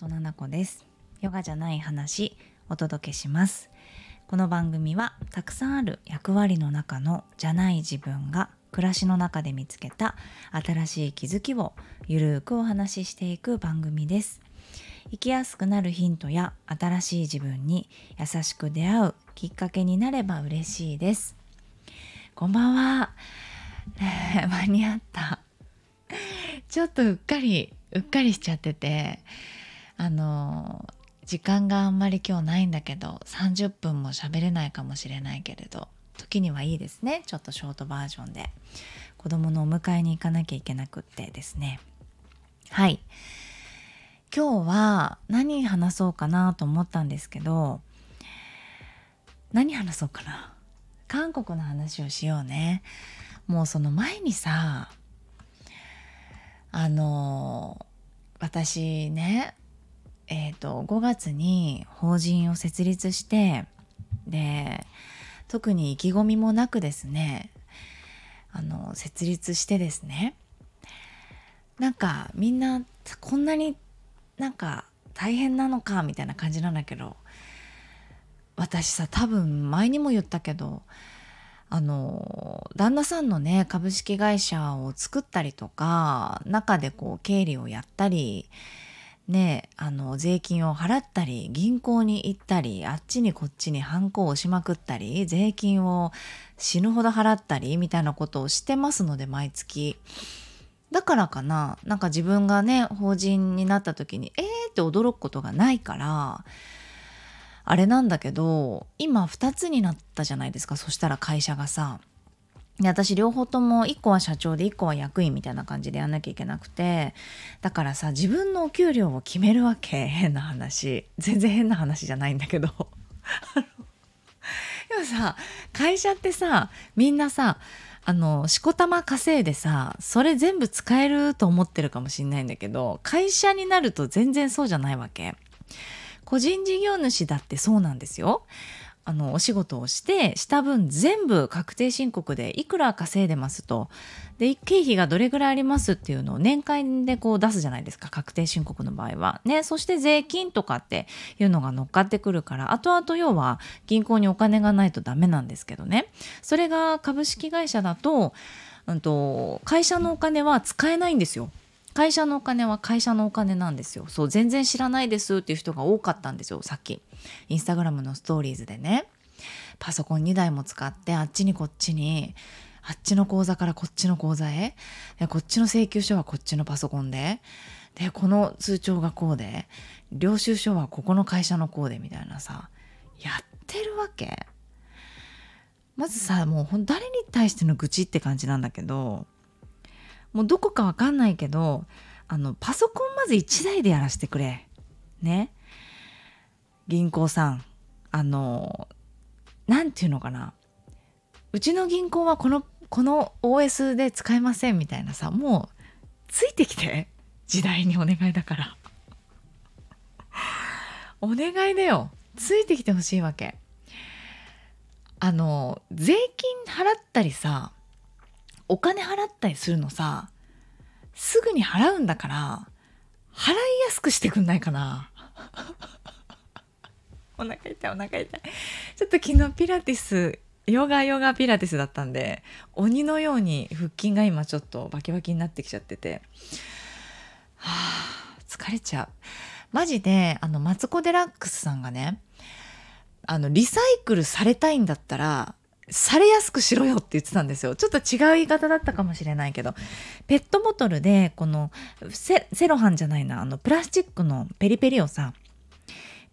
本々子です。ヨガじゃない話お届けします。この番組はたくさんある役割の中のじゃない自分が暮らしの中で見つけた新しい気づきをゆるーくお話ししていく番組です。生きやすくなるヒントや新しい自分に優しく出会うきっかけになれば嬉しいです。こんばんは、間に合った。ちょっとうっかりうっかりしちゃっててあの時間があんまり今日ないんだけど30分も喋れないかもしれないけれど時にはいいですね。ちょっとショートバージョンで。子供のお迎えに行かなきゃいけなくってですね。はい。今日は何話そうかなと思ったんですけど何話そうかな。韓国の話をしようね。もうその前にさあの私ねえっ、と5月に法人を設立してで特に意気込みもなくですねあの設立してですねなんかみんなこんなになんか大変なのかみたいな感じなんだけど私さ多分前にも言ったけどあの旦那さんのね株式会社を作ったりとか中でこう経理をやったりねあの税金を払ったり銀行に行ったりあっちにこっちにハンコを押しまくったり税金を死ぬほど払ったりみたいなことをしてますので毎月。だからかななんか自分がね法人になった時にえーって驚くことがないからあれなんだけど今2つになったじゃないですか。そしたら会社がさ私両方とも1個は社長で1個は役員みたいな感じでやんなきゃいけなくてだからさ自分のお給料を決めるわけ 変な話全然変な話じゃないんだけど でもさ会社ってさみんなさあのしこたま稼いでさそれ全部使えると思ってるかもしんないんだけど会社になると全然そうじゃないわけ。個人事業主だってそうなんですよ。あのお仕事をしてした分全部確定申告でいくら稼いでますとで経費がどれぐらいありますっていうのを年間でこう出すじゃないですか確定申告の場合は。ねそして税金とかっていうのが乗っかってくるから後々要は銀行にお金がないとダメなんですけどねそれが株式会社だと,、うん、と会社のお金は使えないんですよ。会社のお金は会社のお金なんですよ。そう、全然知らないですっていう人が多かったんですよ、さっき。インスタグラムのストーリーズでね。パソコン2台も使って、あっちにこっちに、あっちの口座からこっちの口座へ。でこっちの請求書はこっちのパソコンで。で、この通帳がこうで、領収書はここの会社のこうでみたいなさ、やってるわけ。まずさ、もうほん誰に対しての愚痴って感じなんだけど、もうどこかわかんないけどあのパソコンまず1台でやらせてくれ。ね。銀行さん。あの何て言うのかな。うちの銀行はこのこの OS で使えませんみたいなさもうついてきて。時代にお願いだから。お願いだよ。ついてきてほしいわけ。あの税金払ったりさお金払ったりするのさすぐに払うんだから払いやすくしてくんないかな。お腹痛いお腹痛い。ちょっと昨日ピラティスヨガヨガピラティスだったんで鬼のように腹筋が今ちょっとバキバキになってきちゃってて。はあ疲れちゃう。マジであのマツコ・デラックスさんがねあのリサイクルされたいんだったらされやすくしろよって言ってたんですよ。ちょっと違う言い方だったかもしれないけど、ペットボトルで、このセ、セロハンじゃないな、あの、プラスチックのペリペリをさ、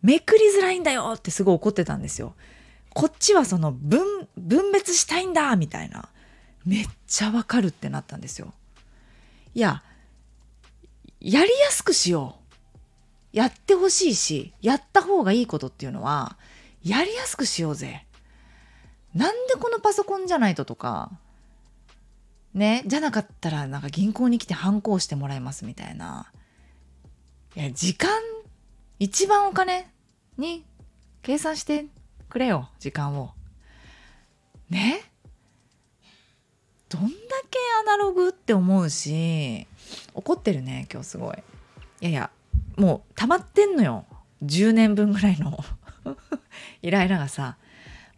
めくりづらいんだよってすごい怒ってたんですよ。こっちはその分、分別したいんだみたいな。めっちゃわかるってなったんですよ。いや、やりやすくしよう。やってほしいし、やった方がいいことっていうのは、やりやすくしようぜ。なんでこのパソコンじゃないととか、ね、じゃなかったらなんか銀行に来て反抗してもらいますみたいな。いや、時間、一番お金に計算してくれよ、時間を。ね？どんだけアナログって思うし、怒ってるね、今日すごい。いやいや、もう溜まってんのよ10年分ぐらいの イライラがさ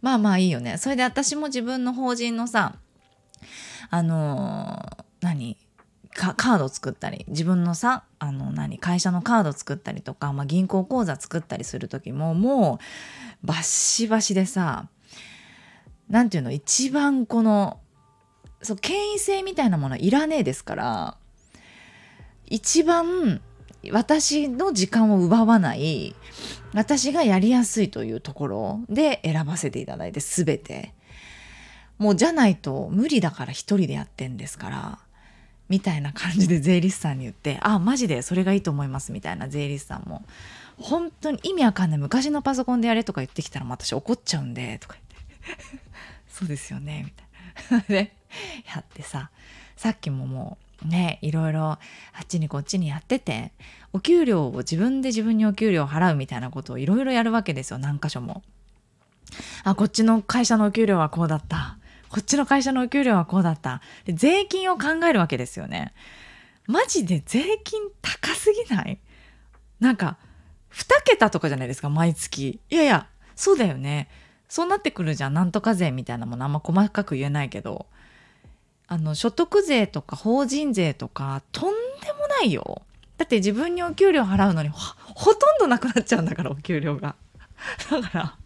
まあまあいいよね。それで私も自分の法人のさあのー、何カード作ったり自分のさあの何会社のカード作ったりとか、まあ、銀行口座作ったりする時ももうバシバシでさ何て言うの一番このそう権威性みたいなものいらねえですから一番私の時間を奪わない私がやりやすいというところで選ばせていただいて全て。もうじゃないと無理だから一人でやってんですからみたいな感じで税理士さんに言って「あマジでそれがいいと思います」みたいな税理士さんも「本当に意味わかんない昔のパソコンでやれ」とか言ってきたら私怒っちゃうんでとか言って「そうですよね」みたいな。でやってささっきももうねいろいろあっちにこっちにやっててお給料を自分で自分にお給料を払うみたいなことをいろいろやるわけですよ何箇所も。あこっちの会社のお給料はこうだった。こっちの会社のお給料はこうだった。で税金を考えるわけですよね。マジで税金高すぎない？なんか2桁とかじゃないですか毎月。いやいやそうだよね。そうなってくるじゃん。なんとか税みたいなものあんま細かく言えないけど。あの所得税とか法人税とかとんでもないよ。だって自分にお給料払うのにほとんどなくなっちゃうんだからお給料が。だから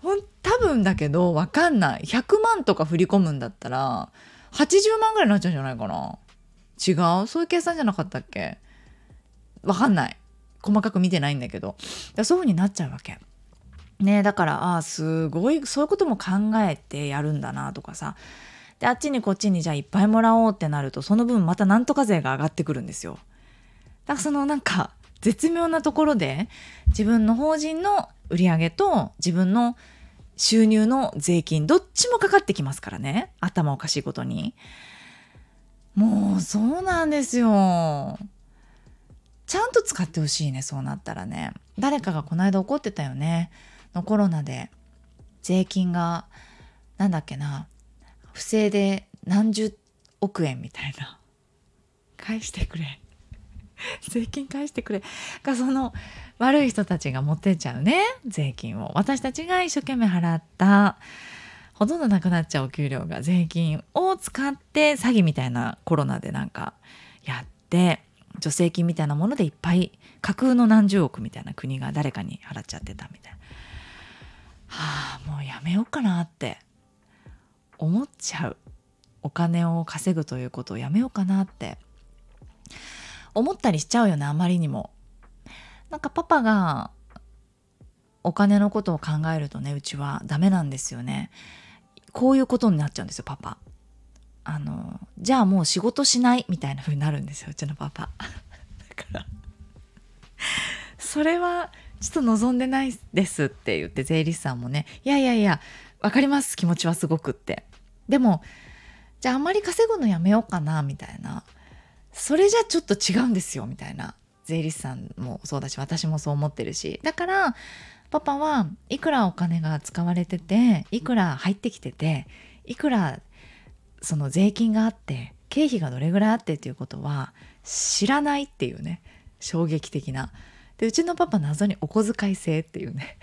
ほん多分だけど分かんない。100万とか振り込むんだったら80万ぐらいになっちゃうんじゃないかな。違う？そういう計算じゃなかったっけ？分かんない。細かく見てないんだけど。そういう風になっちゃうわけ。ねだからああすごいそういうことも考えてやるんだなとかさ。であっちにこっちにじゃあいっぱいもらおうってなるとその分またなんとか税が上がってくるんですよ。だからそのなんか絶妙なところで自分の法人の売り上げと自分の収入の税金どっちもかかってきますからね。頭おかしいことに。もうそうなんですよ。ちゃんと使ってほしいねそうなったらね。誰かがこの間怒ってたよね。のコロナで。税金がなんだっけな。不正で何十億円みたいな。返してくれ。税金返してくれ。がその悪い人たちが持ってっちゃうね。税金を。私たちが一生懸命払った。ほとんどなくなっちゃうお給料が。税金を使って詐欺みたいなコロナでなんかやって助成金みたいなものでいっぱい架空の何十億みたいな国が誰かに払っちゃってたみたいな。はあもうやめようかなって。思っちゃうお金を稼ぐということをやめようかなって思ったりしちゃうよねあまりにも。なんかパパがお金のことを考えるとねうちはダメなんですよね。こういうことになっちゃうんですよパパ。あのじゃあもう仕事しない？みたいな風になるんですようちのパパ。だからそれはちょっと望んでないですって言って税理士さんもねいやいやいや分かります気持ちはすごくって。でもじゃああんまり稼ぐのやめようかなみたいな。それじゃちょっと違うんですよみたいな。税理士さんもそうだし私もそう思ってるし。だからパパはいくらお金が使われてていくら入ってきてていくらその税金があって経費がどれぐらいあってっていうことは知らないっていうね。衝撃的な。でうちのパパ謎にお小遣い制っていうね。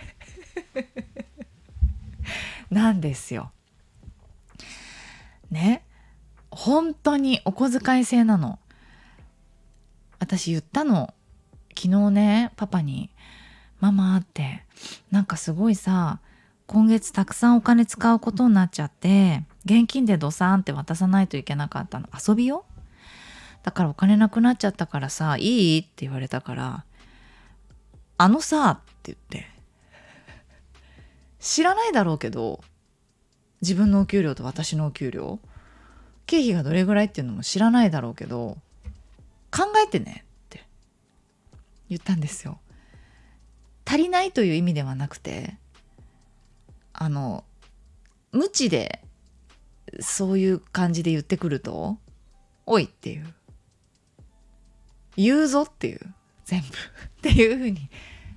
なんですよ。ね。本当にお小遣い制なの。私言ったの。昨日ねパパに「ママ」って。なんかすごいさ今月たくさんお金使うことになっちゃって現金でドサンって渡さないといけなかったの。遊びよ。だからお金なくなっちゃったからさいいって言われたから「あのさ」って言って。知らないだろうけど自分のお給料と私のお給料。経費がどれぐらいっていうのも知らないだろうけど考えてねって。言ったんですよ。足りないという意味ではなくてあの無知でそういう感じで言ってくると「おい」っていう「言うぞ」っていう。全部。っていうふうに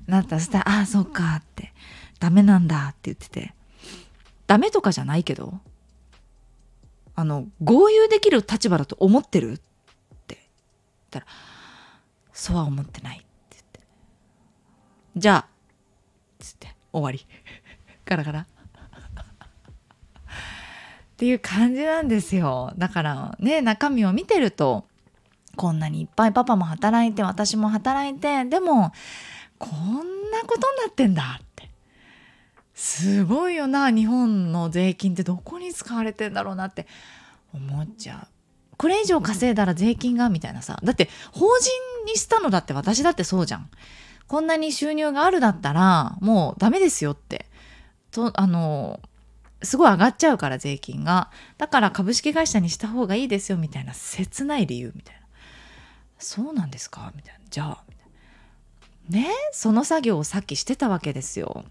なった。そしたら「ああそっか」って「ダメなんだ」って言ってて。ダメとかじゃないけどあの合流できる立場だと思ってるって言ったら「そうは思ってない」って言って。じゃあつって終わり。ガラガラ。っていう感じなんですよ。だからね中身を見てるとこんなにいっぱいパパも働いて私も働いてでもこんなことになってんだって。すごいよな日本の税金ってどこに使われてんだろうなって。思っちゃう。これ以上稼いだら税金がみたいなさ。だって法人にしたのだって私だってそうじゃん。こんなに収入があるだったらもうダメですよって。とあのすごい上がっちゃうから税金が。だから株式会社にした方がいいですよみたいな切ない理由みたいな。そうなんですか？みたいな。じゃあみたいな。ね？その作業をさっきしてたわけですよ。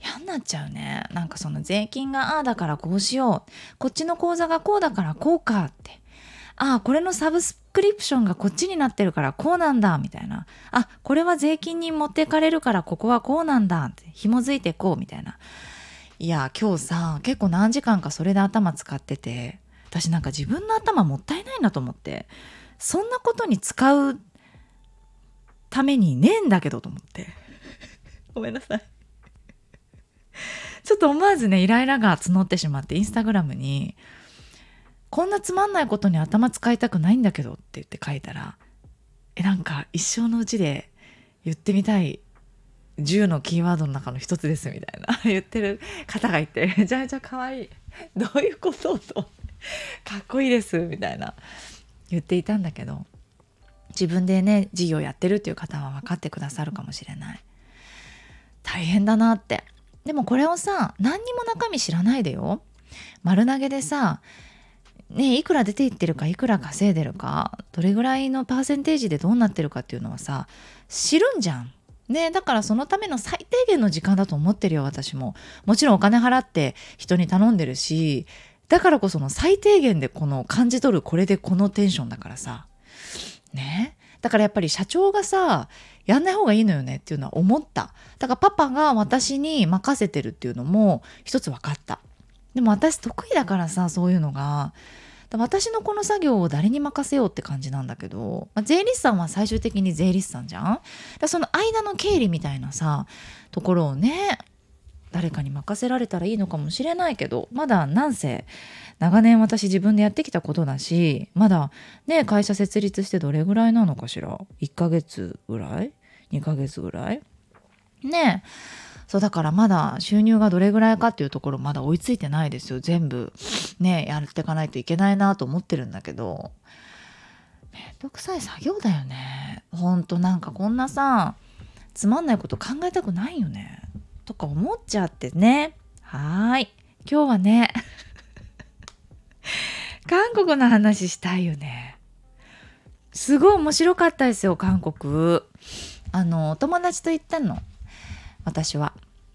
嫌になっちゃうね。なんかその税金がああだからこうしよう。こっちの口座がこうだからこうかって。ああこれのサブスクリプションがこっちになってるからこうなんだ。みたいな。あこれは税金に持ってかれるからここはこうなんだって。紐づいてこう。みたいな。いや今日さ結構何時間かそれで頭使ってて。私なんか自分の頭もったいないなと思って。そんなことに使うためにねえんだけどと思って。ごめんなさい。ちょっと思わずねイライラが募ってしまってインスタグラムに「こんなつまんないことに頭使いたくないんだけど」って言って書いたら「えなんか一生のうちで言ってみたい10のキーワードの中の一つです」みたいな 言ってる方がいてめちゃめちゃ可愛いどういうこと？とかっこいいですみたいな言っていたんだけど自分でね事業やってるっていう方は分かってくださるかもしれない。大変だなって。でもこれをさ何にも中身知らないでよ丸投げでさねいくら出ていってるかいくら稼いでるかどれぐらいのパーセンテージでどうなってるかっていうのはさ知るんじゃん。ねだからそのための最低限の時間だと思ってるよ私も。もちろんお金払って人に頼んでるしだからこその最低限でこの感じ取るこれでこのテンションだからさ。ねだからやっぱり社長がさやんない方がいいのよねっていうのは思った。だからパパが私に任せてるっていうのも一つ分かった。でも私得意だからさそういうのが。私のこの作業を誰に任せようって感じなんだけど、まあ、税理士さんは最終的に税理士さんじゃん？その間の経理みたいなさところをね誰かに任せられたらいいのかもしれないけどまだなんせ長年私自分でやってきたことだしまだね会社設立してどれぐらいなのかしら？1ヶ月ぐらい？2ヶ月ぐらい？ねそうだからまだ収入がどれぐらいかっていうところまだ追いついてないですよ。全部ねやっていかないといけないなと思ってるんだけど。めんどくさい作業だよね。ほんとなんかこんなさつまんないこと考えたくないよね。とか思っちゃってね。はい。今日はね 韓国の話したいよね。すごい面白かったですよ韓国。あのお友達と行ったの。私は。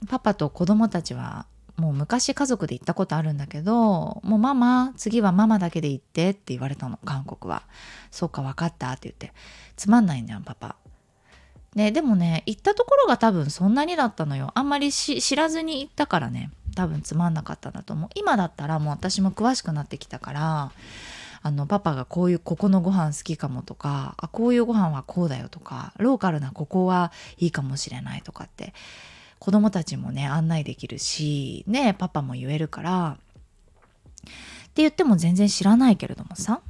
パパと子供たちはもう昔家族で行ったことあるんだけどもうママ次はママだけで行ってって言われたの韓国は。そうか分かったって言って。つまんないんだよパパ。ねでもね行ったところが多分そんなにだったのよ。あんまり知らずに行ったからね。多分つまんなかったんだと思う。今だったらもう私も詳しくなってきたからあのパパがこういうここのご飯好きかもとかあこういうご飯はこうだよとかローカルなここはいいかもしれないとかって子供たちもね案内できるしねパパも言えるからって言っても全然知らないけれどもさ。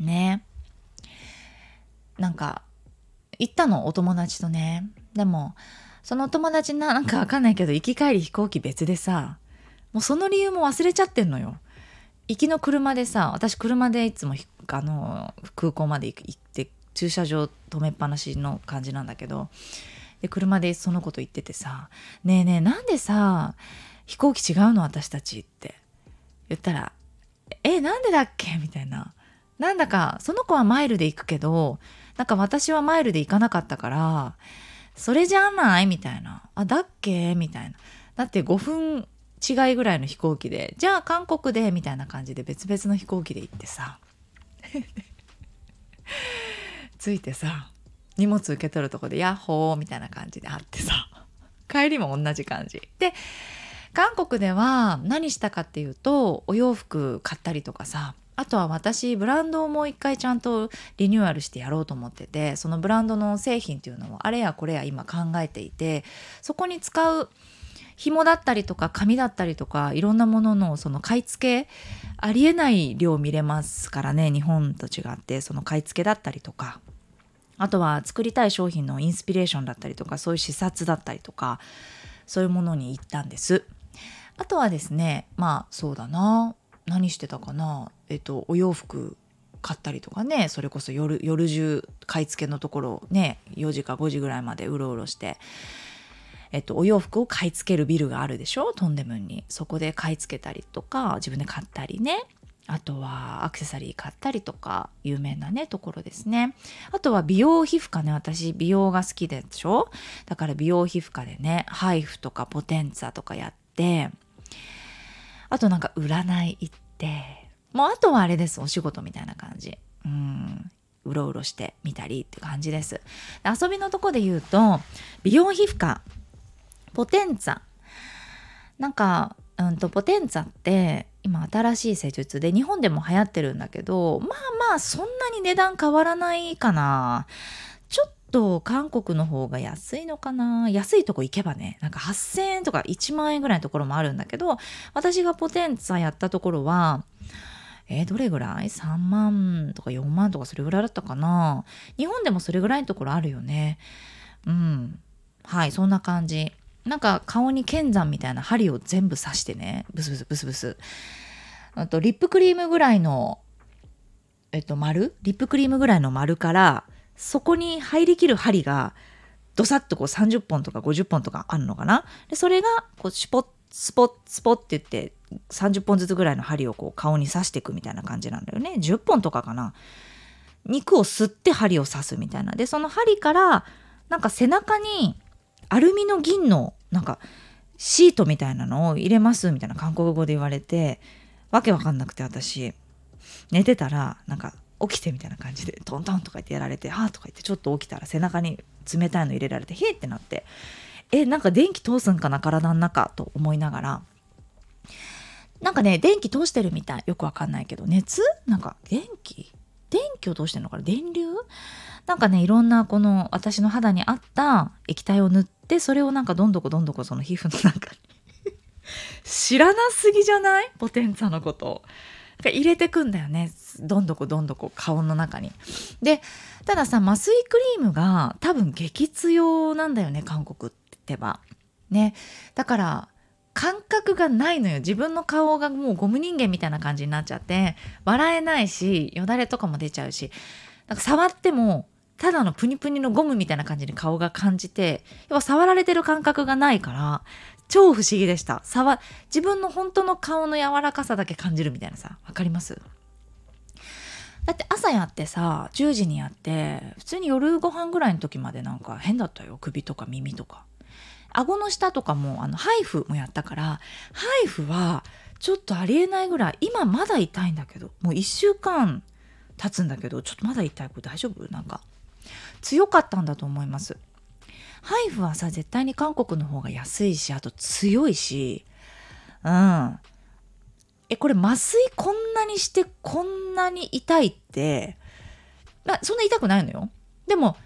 ね。なんか行ったのお友達とねでもそのお友達なんかわかんないけど行き帰り飛行機別でさもうその理由も忘れちゃってんのよ行きの車でさ私車でいつもあの空港まで行って駐車場止めっぱなしの感じなんだけどで車でそのこと言っててさ「ねえねえなんでさ飛行機違うの私たち」って言ったら「えなんでだっけ?」みたいな。なんだかその子はマイルで行くけどなんか私はマイルで行かなかったからそれじゃないみたいな。あ、だっけみたいな。だって5分違いぐらいの飛行機でじゃあ韓国でみたいな感じで別々の飛行機で行ってさ 着いてさ荷物受け取るとこで「ヤッホー」みたいな感じであってさ帰りも同じ感じで韓国では何したかっていうとお洋服買ったりとかさあとは私ブランドをもう一回ちゃんとリニューアルしてやろうと思っててそのブランドの製品っていうのをあれやこれや今考えていてそこに使う紐だったりとか紙だったりとかいろんなもののその買い付けありえない量見れますからね日本と違ってその買い付けだったりとか。あとは作りたい商品のインスピレーションだったりとかそういう視察だったりとかそういうものに行ったんです。あとはですねまあそうだな。何してたかな。えっとお洋服買ったりとかねそれこそ夜夜中買い付けのところをね4時か5時ぐらいまでうろうろしてえっと、お洋服を買い付けるビルがあるでしょ？トンデムンに。そこで買い付けたりとか自分で買ったりね。あとはアクセサリー買ったりとか有名なねところですね。あとは美容皮膚科ね。私美容が好きでしょ？だから美容皮膚科でねハイフとかポテンツァとかやってあとなんか占い行ってもうあとはあれですお仕事みたいな感じ。うん。うろうろしてみたりって感じです。遊びのとこで言うと美容皮膚科。ポテンツァ。なんか、うんと、ポテンツァって今新しい施術で日本でも流行ってるんだけどまあまあそんなに値段変わらないかな。ちょっと韓国の方が安いのかな。安いとこ行けばねなんか8,000円とか1万円ぐらいのところもあるんだけど私がポテンツァやったところはえー、どれぐらい ?3 万とか4万とかそれぐらいだったかな？日本でもそれぐらいのところあるよね。うん。はいそんな感じ。なんか顔に剣山みたいな針を全部刺してね。ブスブスブスブス。あとリップクリームぐらいのえっと丸？リップクリームぐらいの丸からそこに入りきる針がどさっとこう30本とか50本とかあるのかな？でそれがこうシュポッスポッスポッって言って30本ずつぐらいの針をこう顔に刺していくみたいな感じなんだよね。10本とかかな。肉を吸って針を刺すみたいな。でその針からなんか背中にアルミの銀のなんかシートみたいなのを入れますみたいな韓国語で言われてわけわかんなくて私。寝てたらなんか起きてみたいな感じでトントンとか言ってやられて「はあ」とか言ってちょっと起きたら背中に冷たいの入れられて「へえ」ってなって。えなんか電気通すんかな体の中と思いながら。なんかね電気通してるみたいよくわかんないけど。熱？なんか電気？電気を通してるのかな電流？なんかねいろんなこの私の肌に合った液体を塗ってそれをなんかどんどこどんどこその皮膚の中に。知らなすぎじゃない？ポテンツァのこと。入れてくんだよね。どんどこどんどこ顔の中に。でたださ麻酔クリームが多分激強なんだよね韓国って。ば。ね。だから感覚がないのよ。自分の顔がもうゴム人間みたいな感じになっちゃって。笑えないしよだれとかも出ちゃうし。なんか触ってもただのプニプニのゴムみたいな感じに顔が感じて要は触られてる感覚がないから超不思議でした。触自分の本当の顔の柔らかさだけ感じるみたいなさ。わかります？だって朝やってさ10時にやって普通に夜ご飯ぐらいの時までなんか変だったよ。首とか耳とか。顎の下とかもあのハイフもやったからハイフはちょっとありえないぐらい今まだ痛いんだけどもう1週間経つんだけどちょっとまだ痛い。これ大丈夫？なんか強かったんだと思います。ハイフはさ絶対に韓国の方が安いしあと強いしうん。えこれ麻酔こんなにしてこんなに痛いってそんな痛くないのよ。でも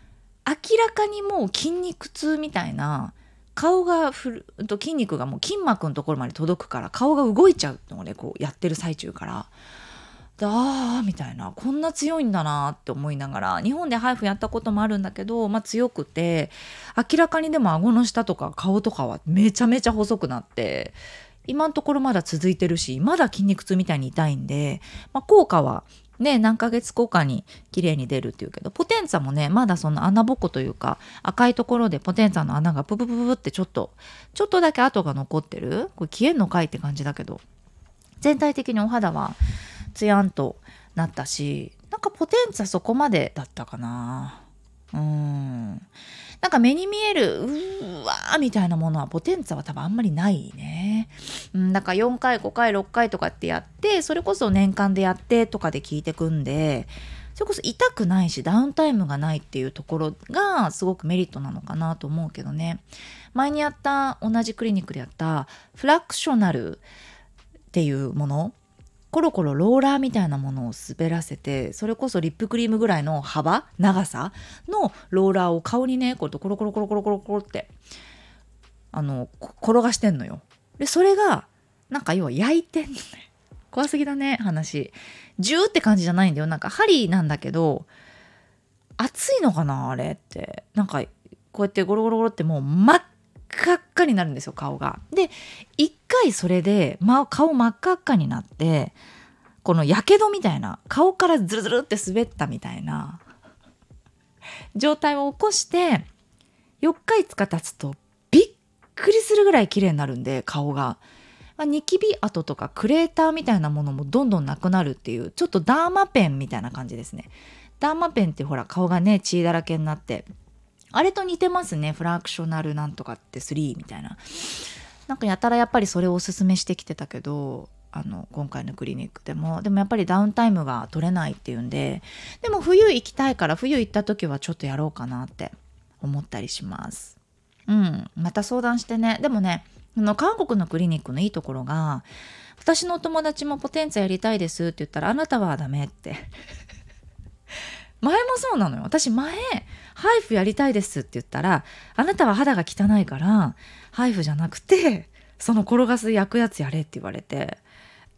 明らかにもう筋肉痛みたいな顔がふると筋肉がもう筋膜のところまで届くから顔が動いちゃうのをねこうやってる最中から。あーみたいな。こんな強いんだなって思いながら日本でハイフやったこともあるんだけど、まあ、強くて明らかにでも顎の下とか顔とかはめちゃめちゃ細くなって今のところまだ続いてるしまだ筋肉痛みたいに痛いんで、まあ、効果はね何ヶ月後かに綺麗に出るっていうけどポテンツァもねまだその穴ぼこというか赤いところでポテンツァの穴がププププってちょっとちょっとだけ跡が残ってる。これ消えんのかいって感じだけど全体的にお肌はツヤンとなったしなんかポテンツァそこまでだったかな。うん。なんか目に見えるうわーみたいなものはポテンツァは多分あんまりないね。うん、だから4回5回6回とかってやってそれこそ年間でやってとかで聞いてくんでそれこそ痛くないしダウンタイムがないっていうところがすごくメリットなのかなと思うけどね前にやった同じクリニックでやったフラクショナルっていうものコロコロローラーみたいなものを滑らせてそれこそリップクリームぐらいの幅長さのローラーを顔にねこうやってコロコロコロコロコロコロってあの転がしてんのよ。でそれがなんか要は焼いてんのね。怖すぎだね話。ジューって感じじゃないんだよ。なんか針なんだけど熱いのかなあれって。なんかこうやってゴロゴロゴロってもう真っ赤っかになるんですよ顔が。で一回それで、ま、顔真っ赤っかになってこのやけどみたいな顔からズルズルって滑ったみたいな状態を起こして4日5日経つとびっくりするぐらい綺麗になるんで顔が。まニキビ跡とかクレーターみたいなものもどんどんなくなるっていうちょっとダーマペンみたいな感じですね。ダーマペンってほら顔がね血だらけになってあれと似てますね。フラクショナルなんとかって3みたいな。なんかやたらやっぱりそれをおすすめしてきてたけどあの今回のクリニックでも。でもやっぱりダウンタイムが取れないっていうんで。でも冬行きたいから冬行った時はちょっとやろうかなって思ったりします。うん。また相談してね。でもねあの韓国のクリニックのいいところが私のお友達もポテンツやりたいですって言ったらあなたはダメって。前もそうなのよ。私前ハイフやりたいですって言ったらあなたは肌が汚いからハイフじゃなくてその転がす焼くやつやれって言われて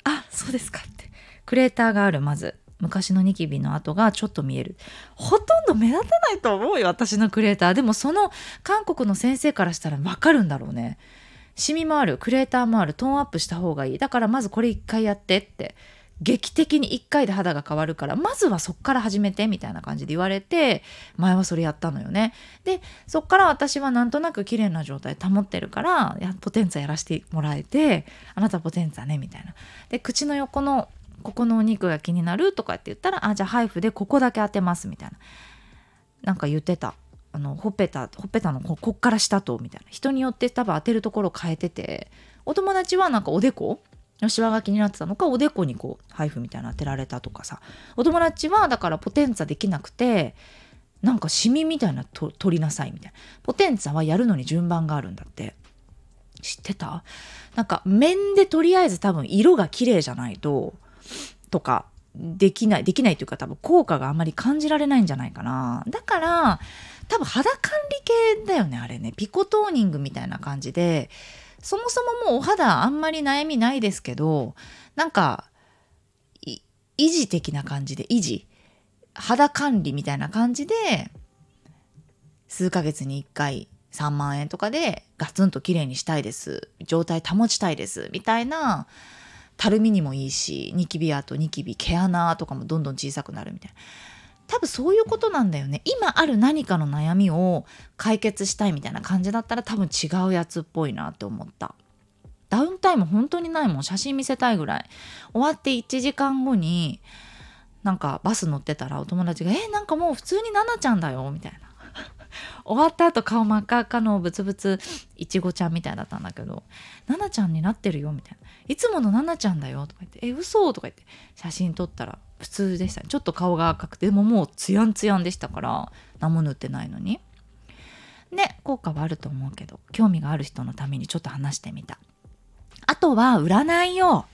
あそうですかって。クレーターがあるまず昔のニキビの跡がちょっと見える。ほとんど目立たないと思うよ私のクレーター。でもその韓国の先生からしたら分かるんだろうね。シミもあるクレーターもあるトーンアップした方がいい。だからまずこれ一回やってって。劇的に1回で肌が変わるからまずはそっから始めてみたいな感じで言われて前はそれやったのよね。でそっから私はなんとなく綺麗な状態保ってるからやポテンツァやらせてもらえてあなたポテンツァねみたいな。で口の横のここのお肉が気になるとかって言ったらあじゃあハイフでここだけ当てますみたいな。なんか言ってた。あのほっぺたほっぺたのここっから下とみたいな。人によって多分当てるところ変えててお友達はなんかおでこシワが気になってたのかおでこにこう配布みたいな当てられたとかさ。お友達はだからポテンツァできなくてなんかシミみたいなと取りなさいみたいな。ポテンツァはやるのに順番があるんだって。知ってた？なんか面でとりあえず多分色が綺麗じゃないととかできないできないというか多分効果があんまり感じられないんじゃないかな。だから多分肌管理系だよねあれね。ピコトーニングみたいな感じでそもそももうお肌あんまり悩みないですけどなんか維持的な感じで維持肌管理みたいな感じで数ヶ月に1回3万円とかでガツンと綺麗にしたいです。状態保ちたいです。みたいなたるみにもいいしニキビ跡ニキビ毛穴とかもどんどん小さくなるみたいな。多分そういうことなんだよね。今ある何かの悩みを解決したいみたいな感じだったら多分違うやつっぽいなって思った。ダウンタイム本当にないもん。写真見せたいぐらい。終わって1時間後になんかバス乗ってたらお友達が「えなんかもう普通に奈々ちゃんだよ」みたいな。終わった後顔真っ赤っかのブツブツいちごちゃんみたいだったんだけど「奈々ちゃんになってるよ」みたいな「いつもの奈々ちゃんだよ」とか言って「え嘘?」とか言って写真撮ったら普通でしたちょっと顔が赤くてでももうツヤンツヤンでしたから何も塗ってないのに。ね効果はあると思うけど興味がある人のためにちょっと話してみた。あとは占いよ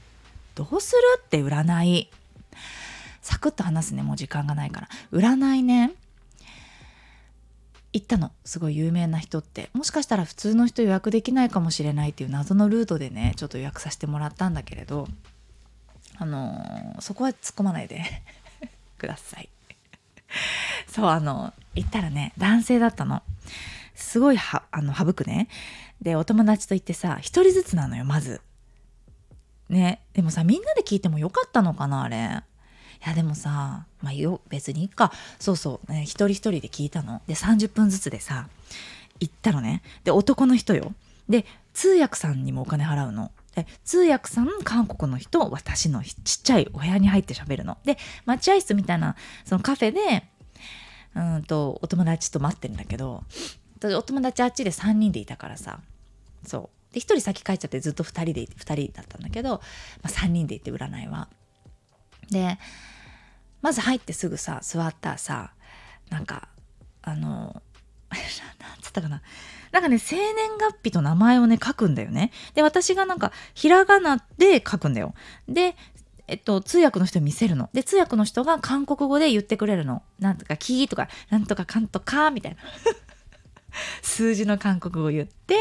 どうするって占い。サクッと話すねもう時間がないから。占いね行ったの。すごい有名な人って。もしかしたら普通の人予約できないかもしれないっていう謎のルートでねちょっと予約させてもらったんだけれど。あのそこは突っ込まないで。ください。そうあの行ったらね男性だったの。すごいはあの省くね。でお友達と行ってさ一人ずつなのよまず。ねでもさみんなで聞いてもよかったのかなあれ。いやでもさまあよ別にいいか。そうそう、ね、一人一人で聞いたの。で30分ずつでさ行ったのね。で男の人よ。で通訳さんにもお金払うの。で通訳さん韓国の人私のちっちゃいお部屋に入って喋るの。で待合室みたいなそのカフェでうんとお友達と待ってるんだけどお友達あっちで3人でいたからさ。そう。で1人先帰っちゃってずっと2人で2人だったんだけど、まあ、3人で行って占いは。でまず入ってすぐさ座ったらさなんかあの なんつったかな。なんかね生年月日と名前をね書くんだよねで私がなんかひらがなで書くんだよでえっと、通訳の人に見せるの。で、通訳の人が韓国語で言ってくれるの。なんとか、キーとか、なんとかかんとか、みたいな。数字の韓国語言って、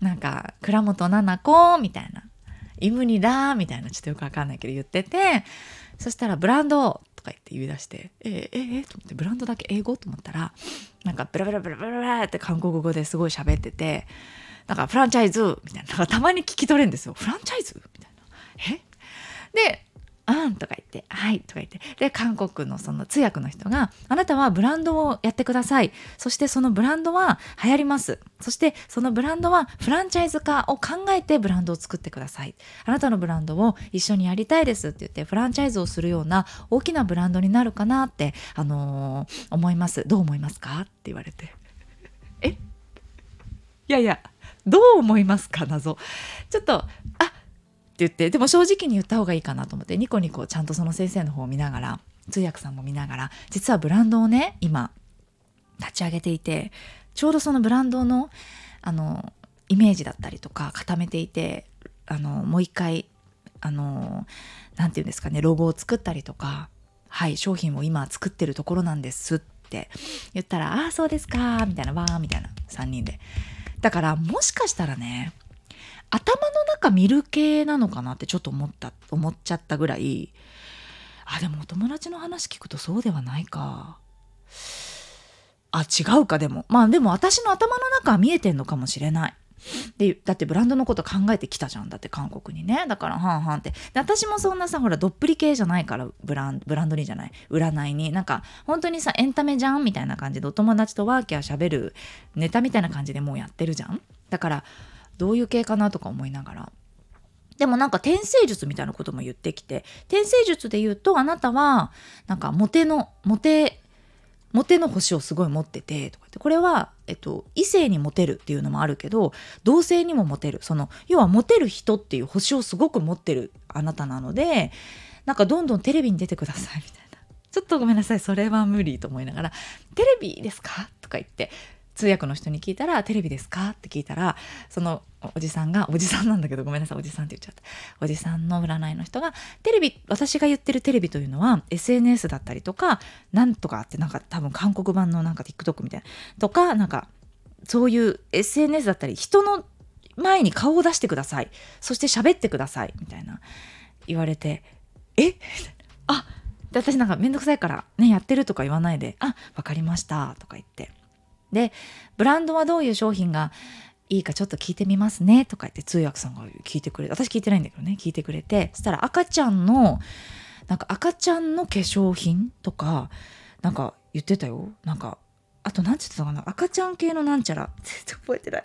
なんか、倉本七子みたいな。イムニだみたいな、ちょっとよくわかんないけど言ってて、そしたらブランドか言って言い出して、えー、えー、えー、と思って、ブランドだけ英語と思ったら、なんかブラブラブラブラブラって韓国語ですごい喋ってて、なんかフランチャイズみたいな、なんかたまに聞き取れるんですよ。フランチャイズみたいな。え？で、うんとか言って、はいとか言って。で、韓国のその通訳の人が、あなたはブランドをやってください。そしてそのブランドは流行ります。そしてそのブランドはフランチャイズ化を考えてブランドを作ってください。あなたのブランドを一緒にやりたいですって言って、フランチャイズをするような大きなブランドになるかなって、あのー、思います。どう思いますか？って言われて。え？いやいや、どう思いますか？謎。ちょっと、言ってでも正直に言った方がいいかなと思ってニコニコちゃんとその先生の方を見ながら通訳さんも見ながら実はブランドをね今立ち上げていてちょうどそのブランドのあのイメージだったりとか固めていてあのもう一回あの何て言うんですかねロゴを作ったりとかはい商品を今作ってるところなんですって言ったら「ああそうですか」みたいな「わー」みたいな3人で。だからもしかしたらね頭の中見る系なのかなってちょっと思った思っちゃったぐらい。あでもお友達の話聞くとそうではないか。あ違うかでも。まあでも私の頭の中は見えてんのかもしれない。でだってブランドのこと考えてきたじゃん。だって韓国にね。だからはんはんって。で私もそんなさほらどっぷり系じゃないからブランブランドにじゃない。占いに。なんか本当にさエンタメじゃんみたいな感じでお友達とワーキャーしゃべるネタみたいな感じでもうやってるじゃん。だからどういう系かなとか思いながら。でもなんか転生術みたいなことも言ってきて転生術で言うとあなたはなんかモテのモテモテの星をすごい持っててとかってこれは、えっと、異性にモテるっていうのもあるけど同性にもモテる。その要はモテる人っていう星をすごく持ってるあなたなのでなんかどんどんテレビに出てくださいみたいな。ちょっとごめんなさいそれは無理と思いながら「テレビですか?」とか言って通訳の人に聞いたら「テレビですか?」って聞いたらそのおじさんがおじさんなんだけどごめんなさいおじさんって言っちゃった。おじさんの占いの人がテレビ私が言ってるテレビというのは SNS だったりとかなんとかってなんか多分韓国版のなんか TikTok みたいな。とかなんかそういう SNS だったり人の前に顔を出してください。そして喋ってくださいみたいな言われてえ？あ私なんかめんどくさいからねやってるとか言わないで「あ分かりました」とか言って。でブランドはどういう商品がいいかちょっと聞いてみますねとか言って通訳さんが聞いてくれて私聞いてないんだけどね聞いてくれてそしたら赤ちゃんのなんか赤ちゃんの化粧品とかなんか言ってたよ。なんかあと何て言ってたかな赤ちゃん系のなんちゃら。全然覚えてない。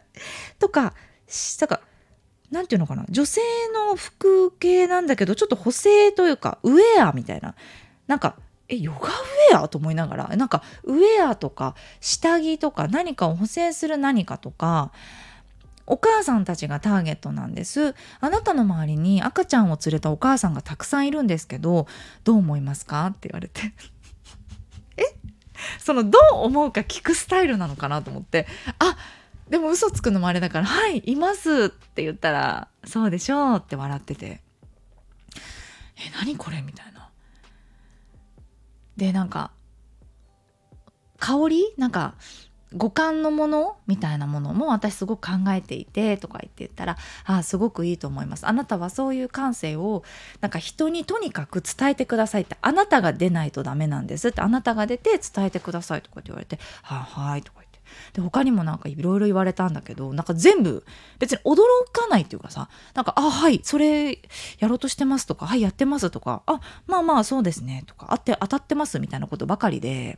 とかなんかなんていうのかな女性の服系なんだけどちょっと補正というかウェアみたいな。なんかえヨガウェアと思いながらなんかウェアとか下着とか何かを補正する何かとかお母さんたちがターゲットなんですあなたの周りに赤ちゃんを連れたお母さんがたくさんいるんですけどどう思いますかって言われて え？そのどう思うか聞くスタイルなのかなと思ってあでも嘘つくのもあれだから「はいいます」って言ったら「そうでしょう」って笑ってて「え何これ?」みたいな。でなんか香り？なんか五感のものみたいなものも私すごく考えていてとか言って言ったらあすごくいいと思います。あなたはそういう感性をなんか人にとにかく伝えてくださいってあなたが出ないとダメなんですってあなたが出て伝えてくださいとかって言われてはいはいとか言って。で他にもなんかいろいろ言われたんだけどなんか全部別に驚かないっていうかさなんか「あはいそれやろうとしてます」とか「はいやってます」とか「あまあまあそうですね」とか「あって当たってます」みたいなことばかりで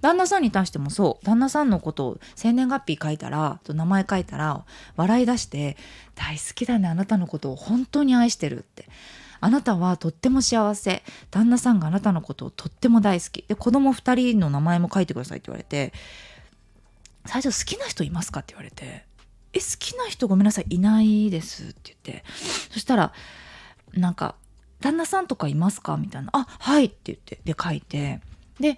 旦那さんに対してもそう旦那さんのことを生年月日書いたらと名前書いたら笑い出して「大好きだねあなたのことを本当に愛してる」って。あなたはとっても幸せ旦那さんがあなたのことをとっても大好きで子供2人の名前も書いてくださいって言われて最初好きな人いますか？って言われてえ好きな人ごめんなさいいないですって言ってそしたらなんか旦那さんとかいますか？みたいなあはいって言ってで書いてで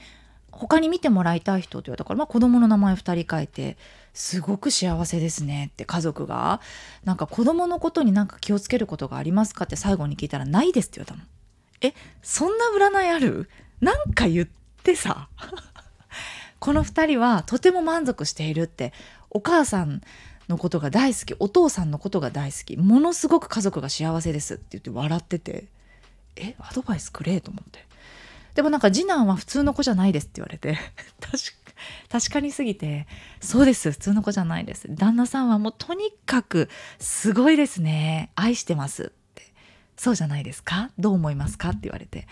他に見てもらいたい人って言われたから、まあ、子供の名前2人書いてすごく幸せですねって家族がなんか子供のことになんか気をつけることがありますか？って最後に聞いたらないですって言われたのえそんな占いある？なんか言ってさ。この2人はとても満足しているってお母さんのことが大好きお父さんのことが大好きものすごく家族が幸せですって言って笑っててえアドバイスくれと思って。でもなんか次男は普通の子じゃないですって言われて 確確かにすぎてそうです普通の子じゃないです。旦那さんはもうとにかくすごいですね。愛してますって。そうじゃないですか？どう思いますか？って言われて。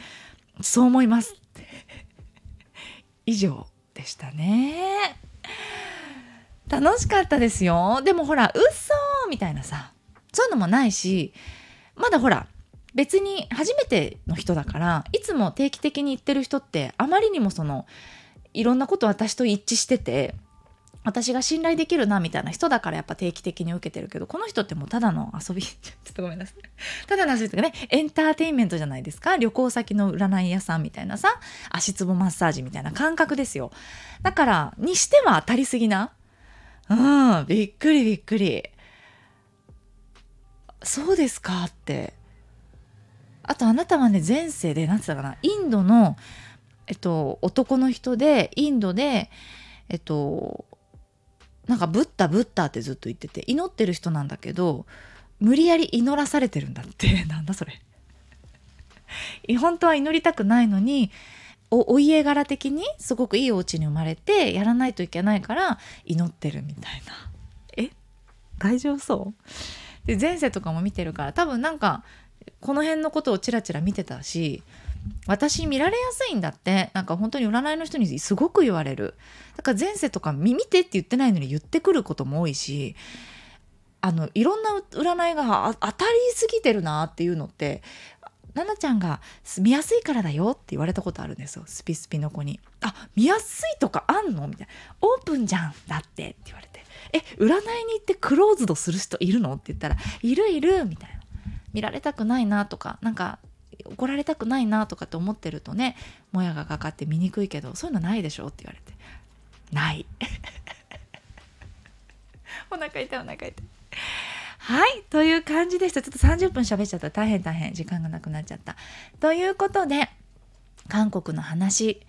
そう思いますって。以上。でしたね。楽しかったですよ。でもほら嘘みたいなさそういうのもないしまだほら別に初めての人だからいつも定期的に言ってる人ってあまりにもそのいろんなこと私と一致してて私が信頼できるなみたいな人だからやっぱ定期的に受けてるけどこの人ってもうただの遊びちょっとごめんなさい。ただの遊びとかねエンターテインメントじゃないですか？旅行先の占い屋さんみたいなさ足つぼマッサージみたいな感覚ですよ。だからにしては当たりすぎな？うんびっくりびっくり。そうですかって。あとあなたはね前世で何て言ったかな？インドのえっと男の人でインドでえっとなんかブッダブッダってずっと言ってて祈ってる人なんだけど無理やり祈らされてるんだって。なんだそれ。本当は祈りたくないのにお家柄的にすごくいいお家に生まれてやらないといけないから祈ってるみたいな。え？大丈夫そう？で前世とかも見てるから多分なんかこの辺のことをチラチラ見てたし私見られやすいんだってなんか本当に占いの人にすごく言われる。だから前世とか見てって言ってないのに言ってくることも多いしあのいろんな占いが当たりすぎてるなっていうのって奈々ちゃんが見やすいからだよって言われたことあるんですよ。スピスピの子に「あ見やすいとかあんの?」みたいな「オープンじゃんだって」って言われて「え占いに行ってクローズドする人いるの?」って言ったら「いるいる」みたいな。見られたくないなとかなんか怒られたくないなとかって思ってるとねもやがかかって見にくいけどそういうのないでしょって言われて。ない。お腹痛いお腹痛い。はいという感じでした。ちょっと30分喋っちゃった。大変大変。時間がなくなっちゃった。ということで韓国の話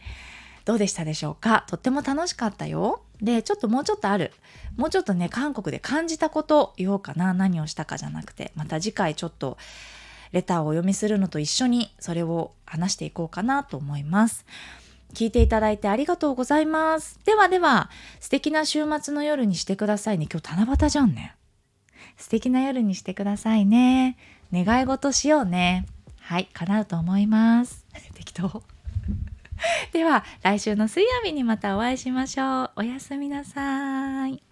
どうでしたでしょうか？とっても楽しかったよ。でちょっともうちょっとある。もうちょっとね韓国で感じたこと言おうかな。何をしたかじゃなくて。また次回ちょっとレターをお読みするのと一緒にそれを話していこうかなと思います。聞いていただいてありがとうございます。ではでは、素敵な週末の夜にしてくださいね。今日七夕じゃんね。素敵な夜にしてくださいね。願い事しようね。はい、叶うと思います。適当。では、来週の水曜日にまたお会いしましょう。おやすみなさい。